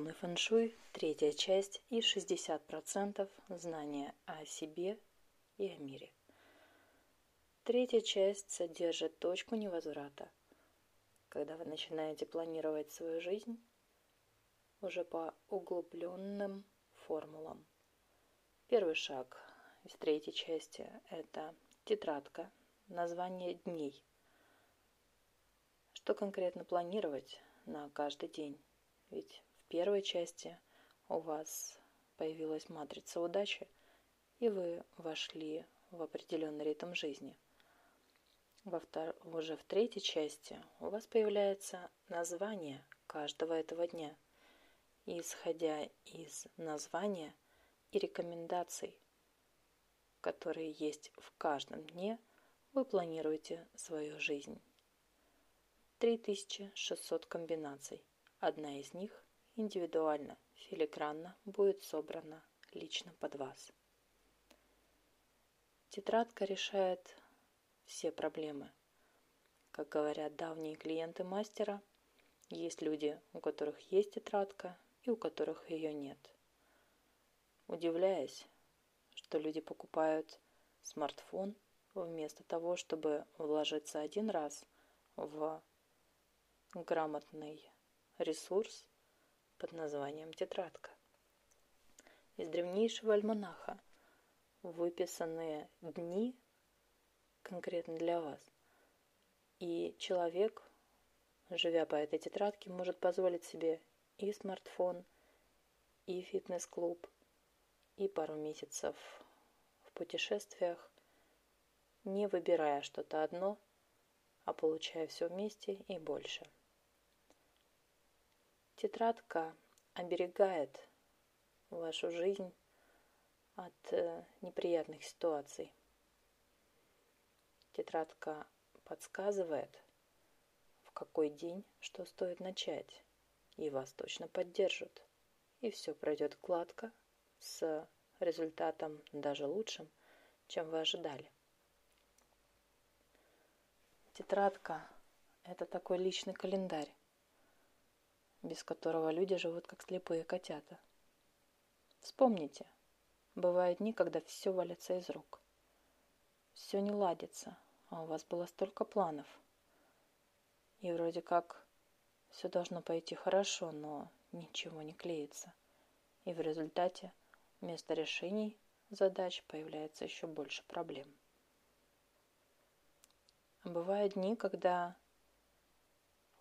Полный фэншуй, третья часть и 60% знания о себе и о мире. Третья часть содержит точку невозврата, когда вы начинаете планировать свою жизнь уже по углубленным формулам. Первый шаг из третьей части – это тетрадка, название дней. Что конкретно планировать на каждый день? Ведь первой части у вас появилась матрица удачи, и вы вошли в определенный ритм жизни. Во втор... Уже в третьей части у вас появляется название каждого этого дня. И исходя из названия и рекомендаций, которые есть в каждом дне, вы планируете свою жизнь. 3600 комбинаций. Одна из них индивидуально, филигранно будет собрана лично под вас. Тетрадка решает все проблемы. Как говорят давние клиенты мастера, есть люди, у которых есть тетрадка и у которых ее нет. Удивляясь, что люди покупают смартфон вместо того, чтобы вложиться один раз в грамотный ресурс под названием «Тетрадка». Из древнейшего альманаха выписанные дни конкретно для вас. И человек, живя по этой тетрадке, может позволить себе и смартфон, и фитнес-клуб, и пару месяцев в путешествиях, не выбирая что-то одно, а получая все вместе и больше – Тетрадка оберегает вашу жизнь от э, неприятных ситуаций. Тетрадка подсказывает, в какой день что стоит начать, и вас точно поддержат. И все пройдет гладко, с результатом даже лучшим, чем вы ожидали. Тетрадка – это такой личный календарь, без которого люди живут как слепые котята. Вспомните, бывают дни, когда все валится из рук. Все не ладится, а у вас было столько планов. И вроде как все должно пойти хорошо, но ничего не клеится. И в результате вместо решений задач появляется еще больше проблем. бывают дни, когда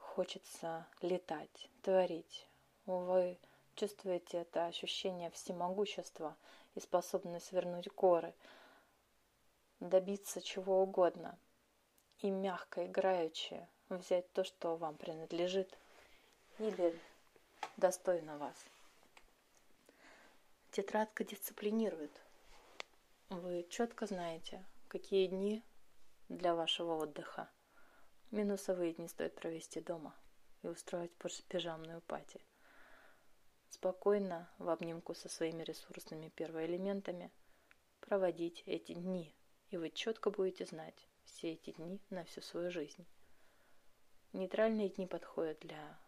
хочется летать, творить. Вы чувствуете это ощущение всемогущества и способность свернуть горы, добиться чего угодно и мягко играючи взять то, что вам принадлежит или достойно вас. Тетрадка дисциплинирует. Вы четко знаете, какие дни для вашего отдыха – Минусовые дни стоит провести дома и устроить пижамную пати. Спокойно, в обнимку со своими ресурсными первоэлементами, проводить эти дни, и вы четко будете знать все эти дни на всю свою жизнь. Нейтральные дни подходят для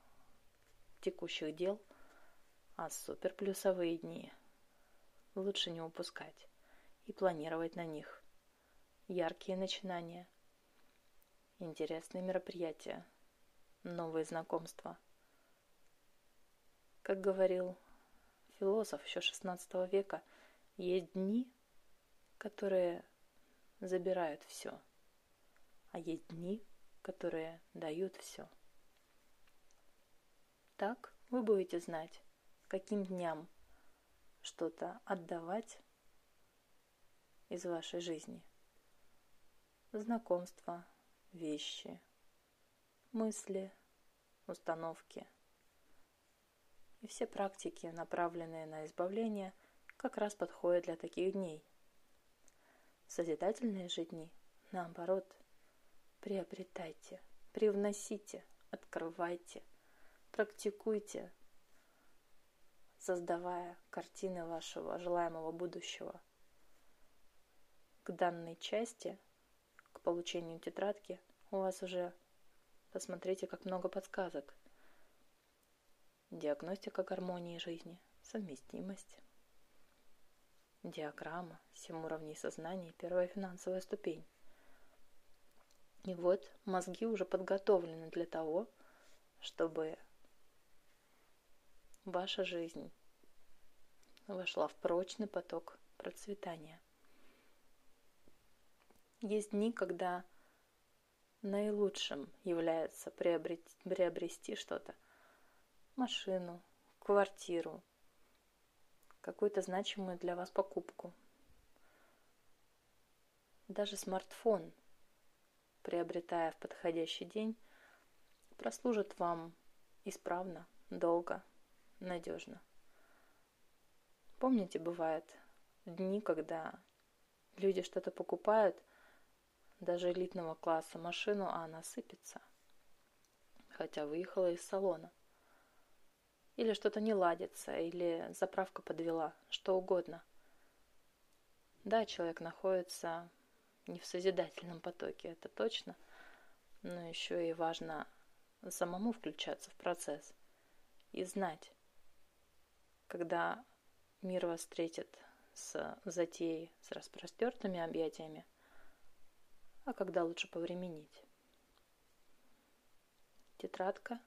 текущих дел, а суперплюсовые дни лучше не упускать и планировать на них яркие начинания – интересные мероприятия, новые знакомства. Как говорил философ еще XVI века, есть дни, которые забирают все, а есть дни, которые дают все. Так вы будете знать, каким дням что-то отдавать из вашей жизни. Знакомства, вещи, мысли, установки. И все практики, направленные на избавление, как раз подходят для таких дней. Созидательные же дни, наоборот, приобретайте, привносите, открывайте, практикуйте, создавая картины вашего желаемого будущего. К данной части – получению тетрадки у вас уже, посмотрите, как много подсказок. диагностика гармонии жизни, совместимость, диаграмма, семь уровней сознания, первая финансовая ступень. И вот мозги уже подготовлены для того, чтобы ваша жизнь вошла в прочный поток процветания. Есть дни, когда наилучшим является приобрести, приобрести что-то. Машину, квартиру, какую-то значимую для вас покупку. Даже смартфон, приобретая в подходящий день, прослужит вам исправно, долго, надежно. Помните, бывает дни, когда люди что-то покупают, даже элитного класса машину, а она сыпется, хотя выехала из салона. Или что-то не ладится, или заправка подвела, что угодно. Да, человек находится не в созидательном потоке, это точно, но еще и важно самому включаться в процесс и знать, когда мир вас встретит с затеей, с распростертыми объятиями, а когда лучше повременить. Тетрадка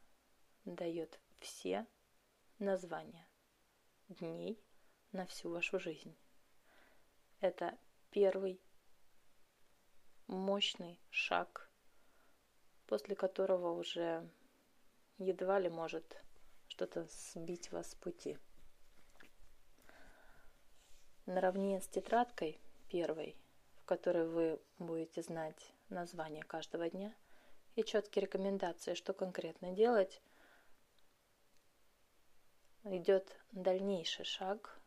дает все названия дней на всю вашу жизнь. Это первый мощный шаг, после которого уже едва ли может что-то сбить вас с пути. Наравне с тетрадкой первой, в которой вы будете знать название каждого дня и четкие рекомендации, что конкретно делать, идет дальнейший шаг,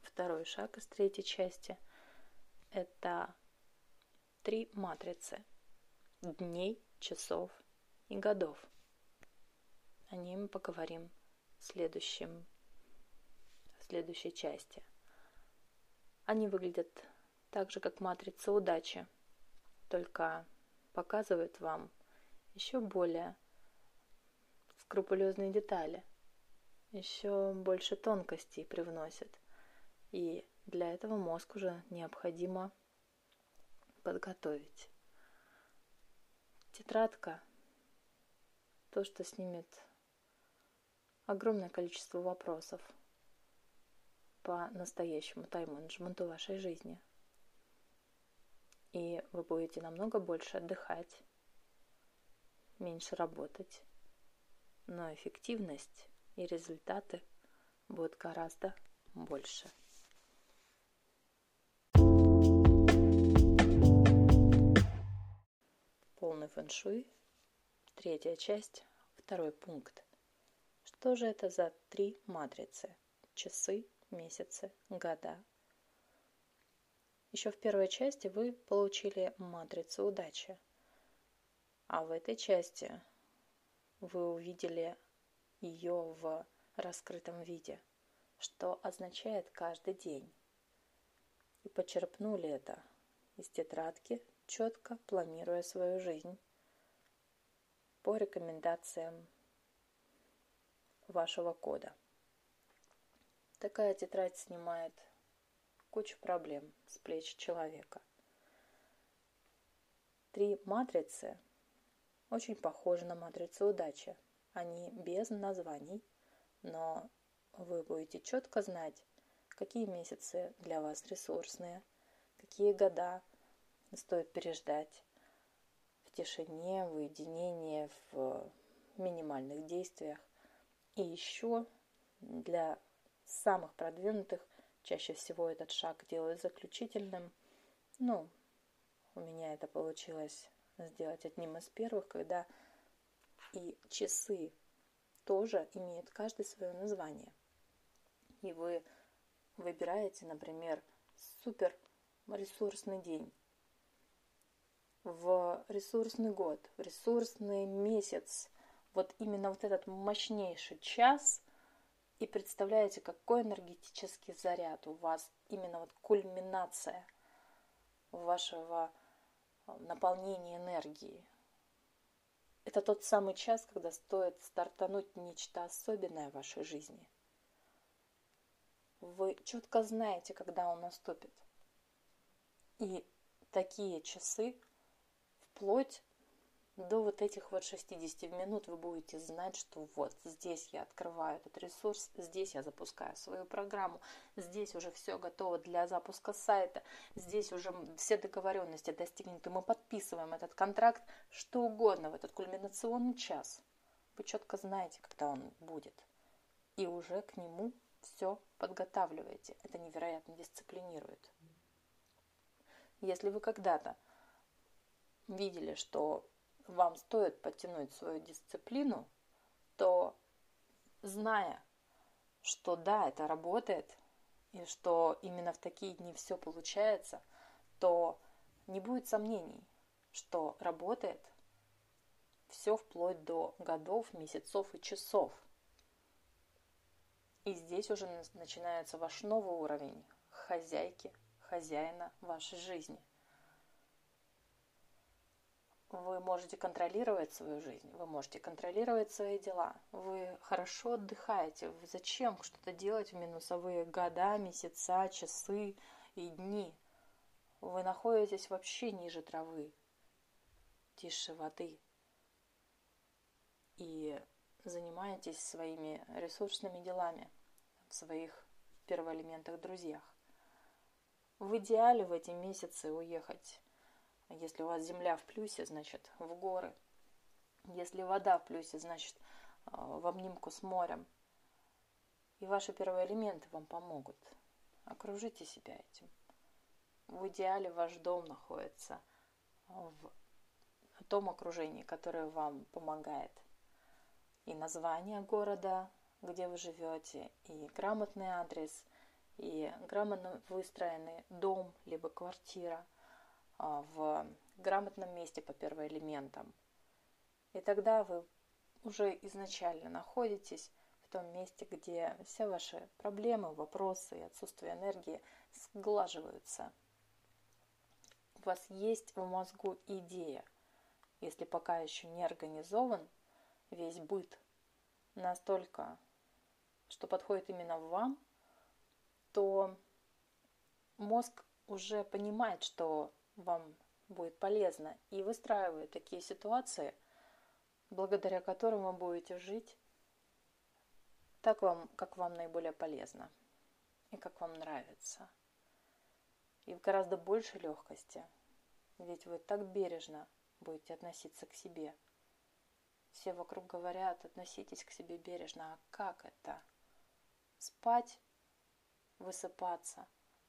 второй шаг из третьей части. Это три матрицы дней, часов и годов. О ней мы поговорим в, следующем, в следующей части. Они выглядят так же, как матрица удачи, только показывают вам еще более скрупулезные детали, еще больше тонкостей привносят. И для этого мозг уже необходимо подготовить. Тетрадка – то, что снимет огромное количество вопросов – по настоящему тайм-менеджменту вашей жизни. И вы будете намного больше отдыхать, меньше работать, но эффективность и результаты будут гораздо больше. Полный фэншуй, третья часть, второй пункт. Что же это за три матрицы? Часы, месяцы, года. Еще в первой части вы получили матрицу удачи, а в этой части вы увидели ее в раскрытом виде, что означает каждый день. И почерпнули это из тетрадки, четко планируя свою жизнь по рекомендациям вашего кода. Такая тетрадь снимает кучу проблем с плеч человека. Три матрицы очень похожи на матрицу удачи. Они без названий, но вы будете четко знать, какие месяцы для вас ресурсные, какие года стоит переждать в тишине, в уединении, в минимальных действиях. И еще для самых продвинутых чаще всего этот шаг делают заключительным. Ну, у меня это получилось сделать одним из первых, когда и часы тоже имеют каждый свое название. И вы выбираете, например, супер ресурсный день, в ресурсный год, в ресурсный месяц, вот именно вот этот мощнейший час и представляете, какой энергетический заряд у вас, именно вот кульминация вашего э, наполнения энергии. Это тот самый час, когда стоит стартануть нечто особенное в вашей жизни. Вы четко знаете, когда он наступит. И такие часы вплоть до вот этих вот 60 минут вы будете знать, что вот здесь я открываю этот ресурс, здесь я запускаю свою программу, здесь уже все готово для запуска сайта, здесь уже все договоренности достигнуты, мы подписываем этот контракт, что угодно в этот кульминационный час. Вы четко знаете, когда он будет. И уже к нему все подготавливаете. Это невероятно дисциплинирует. Если вы когда-то видели, что вам стоит подтянуть свою дисциплину, то зная, что да, это работает, и что именно в такие дни все получается, то не будет сомнений, что работает все вплоть до годов, месяцев и часов. И здесь уже начинается ваш новый уровень хозяйки, хозяина вашей жизни вы можете контролировать свою жизнь, вы можете контролировать свои дела, вы хорошо отдыхаете. Зачем что-то делать в минусовые года, месяца, часы и дни? Вы находитесь вообще ниже травы, тише воды. И занимаетесь своими ресурсными делами в своих первоэлементах друзьях. В идеале в эти месяцы уехать если у вас земля в плюсе, значит в горы. Если вода в плюсе, значит а, в обнимку с морем. И ваши первые элементы вам помогут. Окружите себя этим. В идеале ваш дом находится в том окружении, которое вам помогает. И название города, где вы живете, и грамотный адрес, и грамотно выстроенный дом, либо квартира – в грамотном месте по первоэлементам. И тогда вы уже изначально находитесь в том месте, где все ваши проблемы, вопросы и отсутствие энергии сглаживаются. У вас есть в мозгу идея, если пока еще не организован весь быт настолько, что подходит именно вам, то мозг уже понимает, что вам будет полезно, и выстраивает такие ситуации, благодаря которым вы будете жить так вам, как вам наиболее полезно и как вам нравится. И в гораздо большей легкости, ведь вы так бережно будете относиться к себе. Все вокруг говорят, относитесь к себе бережно. А как это? Спать, высыпаться.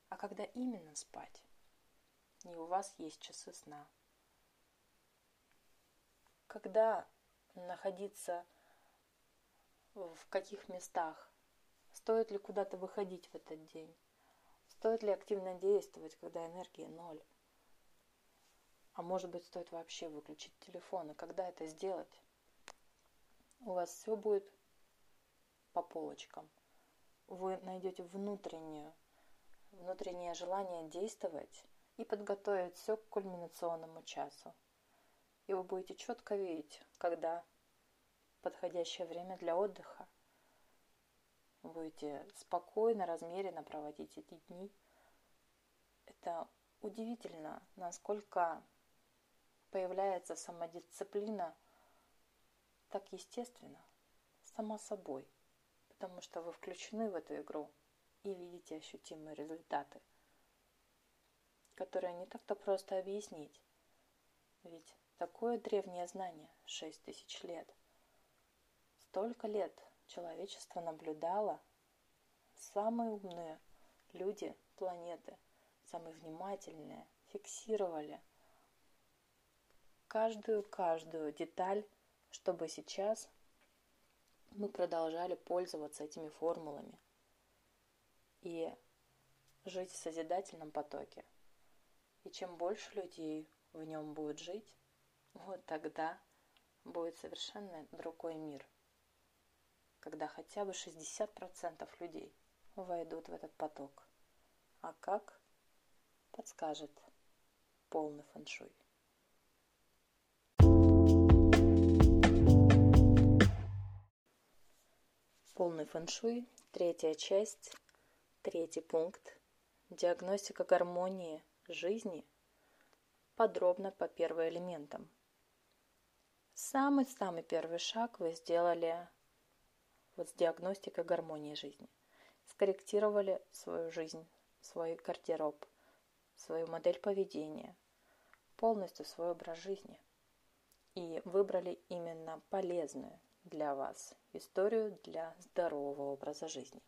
А когда именно спать? И у вас есть часы сна. Когда находиться в каких местах, стоит ли куда-то выходить в этот день, стоит ли активно действовать, когда энергии ноль, а может быть стоит вообще выключить телефон, и когда это сделать, у вас все будет по полочкам. Вы найдете внутреннюю, внутреннее желание действовать и подготовить все к кульминационному часу. И вы будете четко видеть, когда подходящее время для отдыха. Будете спокойно, размеренно проводить эти дни. Это удивительно, насколько появляется самодисциплина так естественно, само собой, потому что вы включены в эту игру и видите ощутимые результаты которое не так-то просто объяснить. Ведь такое древнее знание, шесть тысяч лет. Столько лет человечество наблюдало самые умные люди планеты, самые внимательные, фиксировали каждую-каждую деталь, чтобы сейчас мы продолжали пользоваться этими формулами и жить в созидательном потоке. И чем больше людей в нем будет жить, вот тогда будет совершенно другой мир, когда хотя бы 60% людей войдут в этот поток. А как? Подскажет полный фэншуй. Полный фэншуй, третья часть, третий пункт. Диагностика гармонии – жизни подробно по первоэлементам. Самый-самый первый шаг вы сделали вот с диагностикой гармонии жизни. Скорректировали свою жизнь, свой гардероб, свою модель поведения, полностью свой образ жизни. И выбрали именно полезную для вас историю для здорового образа жизни.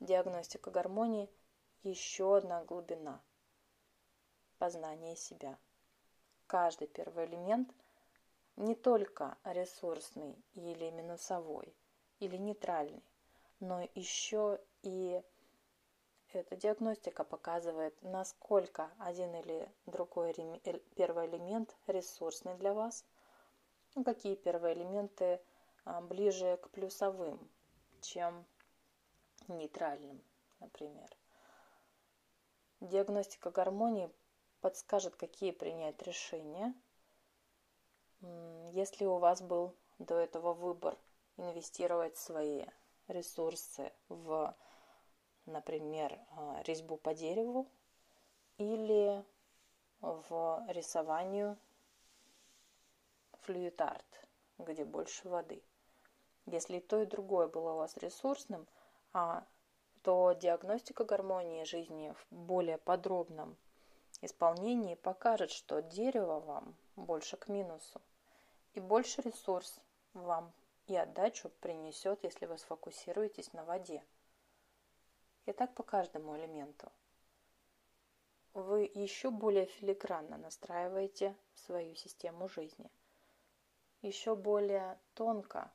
Диагностика гармонии – еще одна глубина познания себя. Каждый первый элемент не только ресурсный или минусовой, или нейтральный, но еще и эта диагностика показывает, насколько один или другой первый элемент ресурсный для вас, ну, какие первые элементы а, ближе к плюсовым, чем нейтральным, например. Диагностика гармонии подскажет, какие принять решения, если у вас был до этого выбор инвестировать свои ресурсы в, например, а, резьбу по дереву или в рисованию флюитарт, где больше воды – если и то, и другое было у вас ресурсным, а, то диагностика гармонии жизни в более подробном исполнении покажет, что дерево вам больше к минусу, и больше ресурс вам и отдачу принесет, если вы сфокусируетесь на воде. И так по каждому элементу. Вы еще более филигранно настраиваете свою систему жизни. Еще более тонко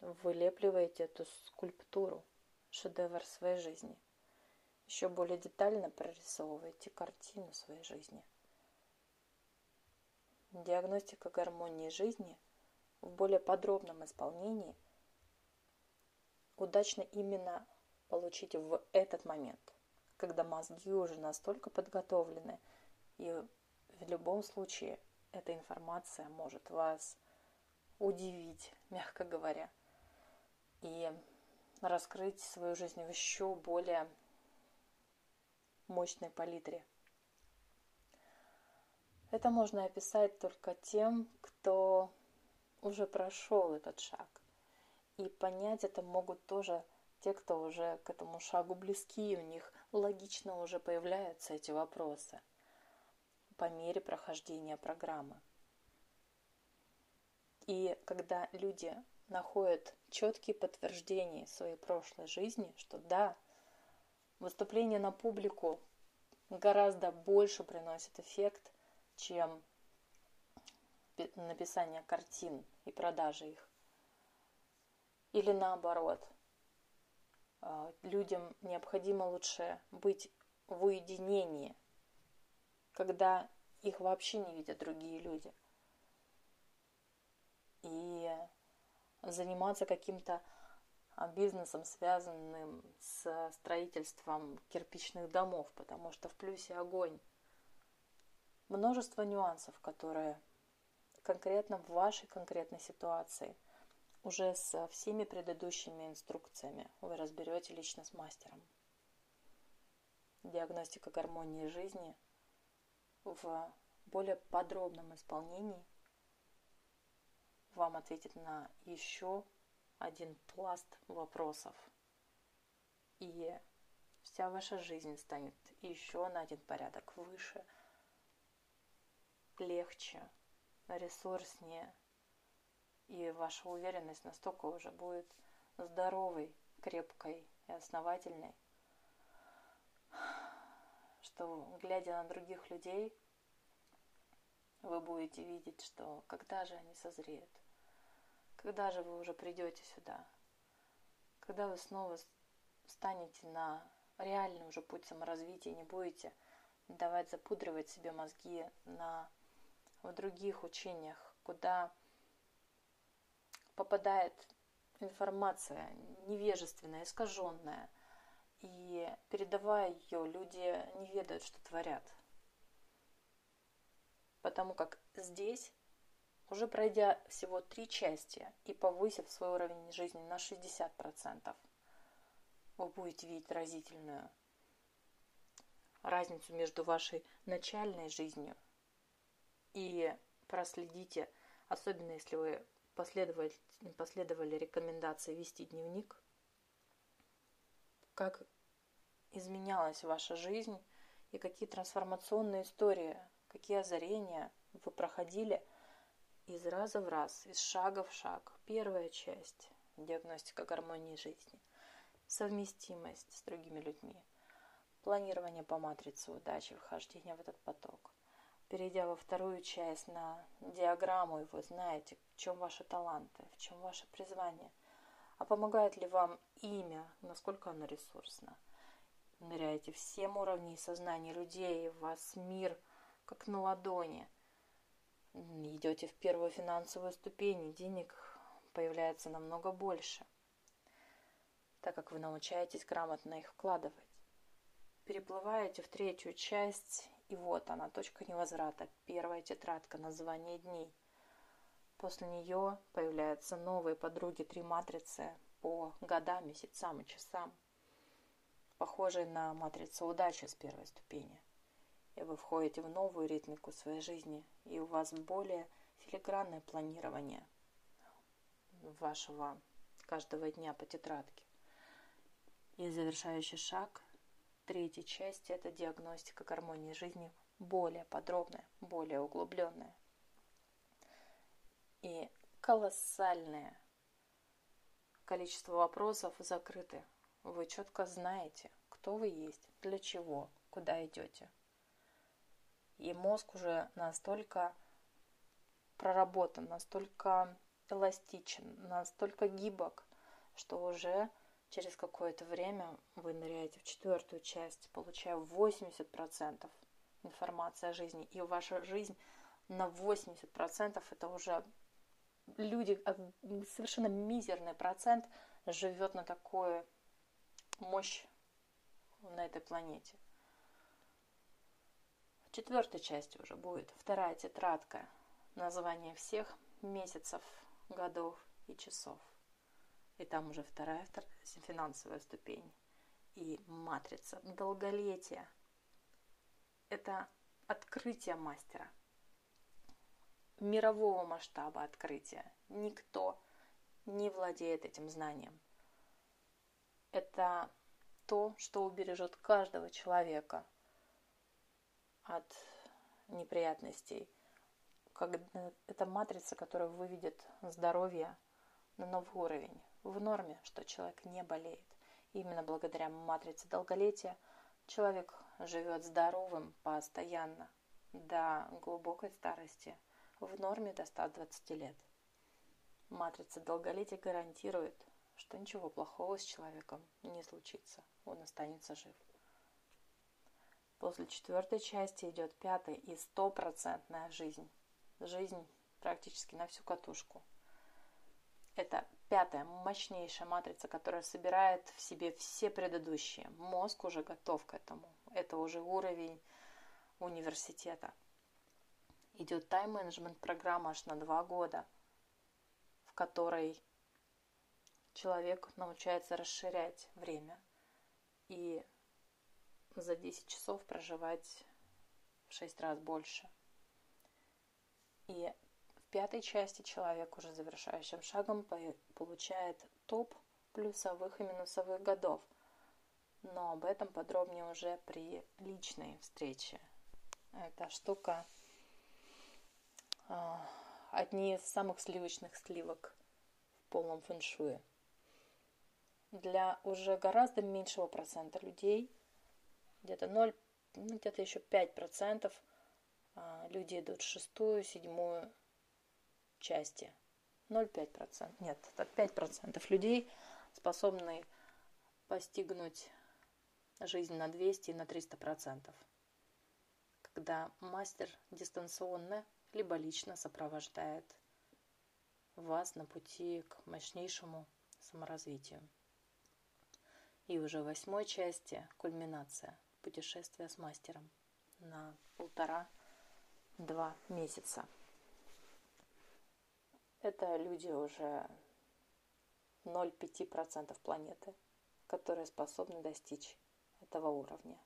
вылепливаете эту скульптуру, шедевр своей жизни. Еще более детально прорисовываете картину своей жизни. Диагностика гармонии жизни в более подробном исполнении удачно именно получить в этот момент, когда мозги уже настолько подготовлены, и в любом случае эта информация может вас удивить, мягко говоря – и раскрыть свою жизнь в еще более мощной палитре. Это можно описать только тем, кто уже прошел этот шаг. И понять это могут тоже те, кто уже к этому шагу близки, у них логично уже появляются эти вопросы по мере прохождения программы. И когда люди находят четкие подтверждения своей прошлой жизни, что да, выступление на публику гораздо больше приносит эффект, чем написание картин и продажа их. Или наоборот, а, людям необходимо лучше быть в уединении, когда их вообще не видят другие люди. И заниматься каким-то бизнесом, связанным с строительством кирпичных домов, потому что в плюсе огонь. Множество нюансов, которые конкретно в вашей конкретной ситуации уже со всеми предыдущими инструкциями вы разберете лично с мастером. Диагностика гармонии жизни в более подробном исполнении – вам ответит на еще один пласт вопросов. И вся ваша жизнь станет еще на один порядок выше, легче, ресурснее. И ваша уверенность настолько уже будет здоровой, крепкой и основательной, что, глядя на других людей, вы будете видеть, что когда же они созреют – когда же вы уже придете сюда? Когда вы снова станете на реальный уже путь саморазвития, не будете давать запудривать себе мозги на, в других учениях, куда попадает информация невежественная, искаженная, и передавая ее, люди не ведают, что творят. Потому как здесь уже пройдя всего три части и повысив свой уровень жизни на 60%, вы будете видеть разительную разницу между вашей начальной жизнью и проследите, особенно если вы последовали, последовали рекомендации вести дневник, как изменялась ваша жизнь и какие трансформационные истории, какие озарения вы проходили из раза в раз, из шага в шаг. Первая часть – диагностика гармонии жизни, совместимость с другими людьми, планирование по матрице удачи, вхождение в этот поток. Перейдя во вторую часть на диаграмму, и вы знаете, в чем ваши таланты, в чем ваше призвание. А помогает ли вам имя, насколько оно ресурсно – ныряете всем уровней сознания людей, вас мир как на ладони. Идете в первую финансовую ступень, денег появляется намного больше, так как вы научаетесь грамотно их вкладывать. Переплываете в третью часть, и вот она, точка невозврата, первая тетрадка, название дней. После нее появляются новые подруги, три матрицы по годам, месяцам и часам – похожей на матрицу удачи с первой ступени. И вы входите в новую ритмику своей жизни, и у вас более филигранное планирование вашего каждого дня по тетрадке. И завершающий шаг третьей части – это диагностика гармонии жизни, более подробная, более углубленная. И колоссальное количество вопросов закрыты вы четко знаете, кто вы есть, для чего, куда идете. И мозг уже настолько проработан, настолько эластичен, настолько гибок, что уже через какое-то время вы ныряете в четвертую часть, получая 80% информации о жизни. И ваша жизнь на 80% это уже люди, а, совершенно мизерный процент живет на такое мощь на этой планете. Четвертой части уже будет вторая тетрадка, название всех месяцев, годов и часов. И там уже вторая финансовая ступень и матрица долголетия. Это открытие мастера, мирового масштаба открытия. Никто не владеет этим знанием это то, что убережет каждого человека от неприятностей. Это матрица, которая выведет здоровье на новый уровень. В норме, что человек не болеет. Именно благодаря матрице долголетия человек живет здоровым постоянно до глубокой старости, в норме до 120 лет. Матрица долголетия гарантирует что ничего плохого с человеком не случится, он останется жив. После четвертой части идет пятая и стопроцентная жизнь. Жизнь практически на всю катушку. Это пятая, мощнейшая матрица, которая собирает в себе все предыдущие. Мозг уже готов к этому. Это уже уровень университета. Идет тайм-менеджмент программа аж на два года, в которой человек научается расширять время и за 10 часов проживать в 6 раз больше. И в пятой части человек уже завершающим шагом получает топ плюсовых и минусовых годов. Но об этом подробнее уже при личной встрече. Эта штука а, одни из самых сливочных сливок в полном фэншуе для уже гораздо меньшего процента людей, где-то 0, ну, где-то еще 5% а, люди идут в шестую, седьмую части. 0,5%. Нет, это 5% людей способны постигнуть жизнь на 200 и на 300%. Когда мастер дистанционно либо лично сопровождает вас на пути к мощнейшему саморазвитию. И уже в восьмой части кульминация путешествия с мастером на полтора-два месяца. Это люди уже 0,5% планеты, которые способны достичь этого уровня.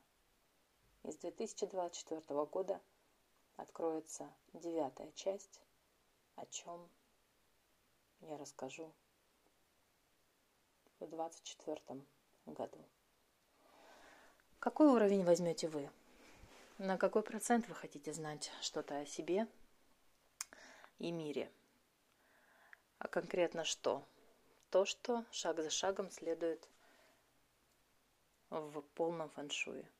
И с 2024 года откроется девятая часть, о чем я расскажу в 2024 году. Какой уровень возьмете вы? На какой процент вы хотите знать что-то о себе и мире? А конкретно что? То, что шаг за шагом следует в полном фэншуе.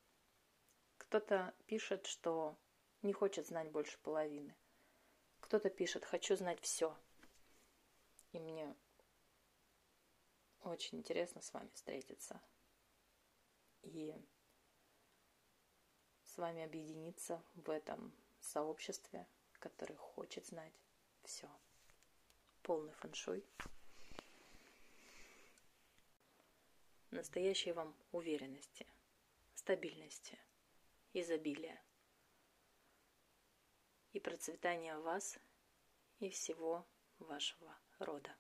Кто-то пишет, что не хочет знать больше половины. Кто-то пишет, хочу знать все. И мне очень интересно с вами встретиться. И вами объединиться в этом сообществе, который хочет знать все. Полный фэншуй. Настоящей вам уверенности, стабильности, изобилия и процветания вас и всего вашего рода.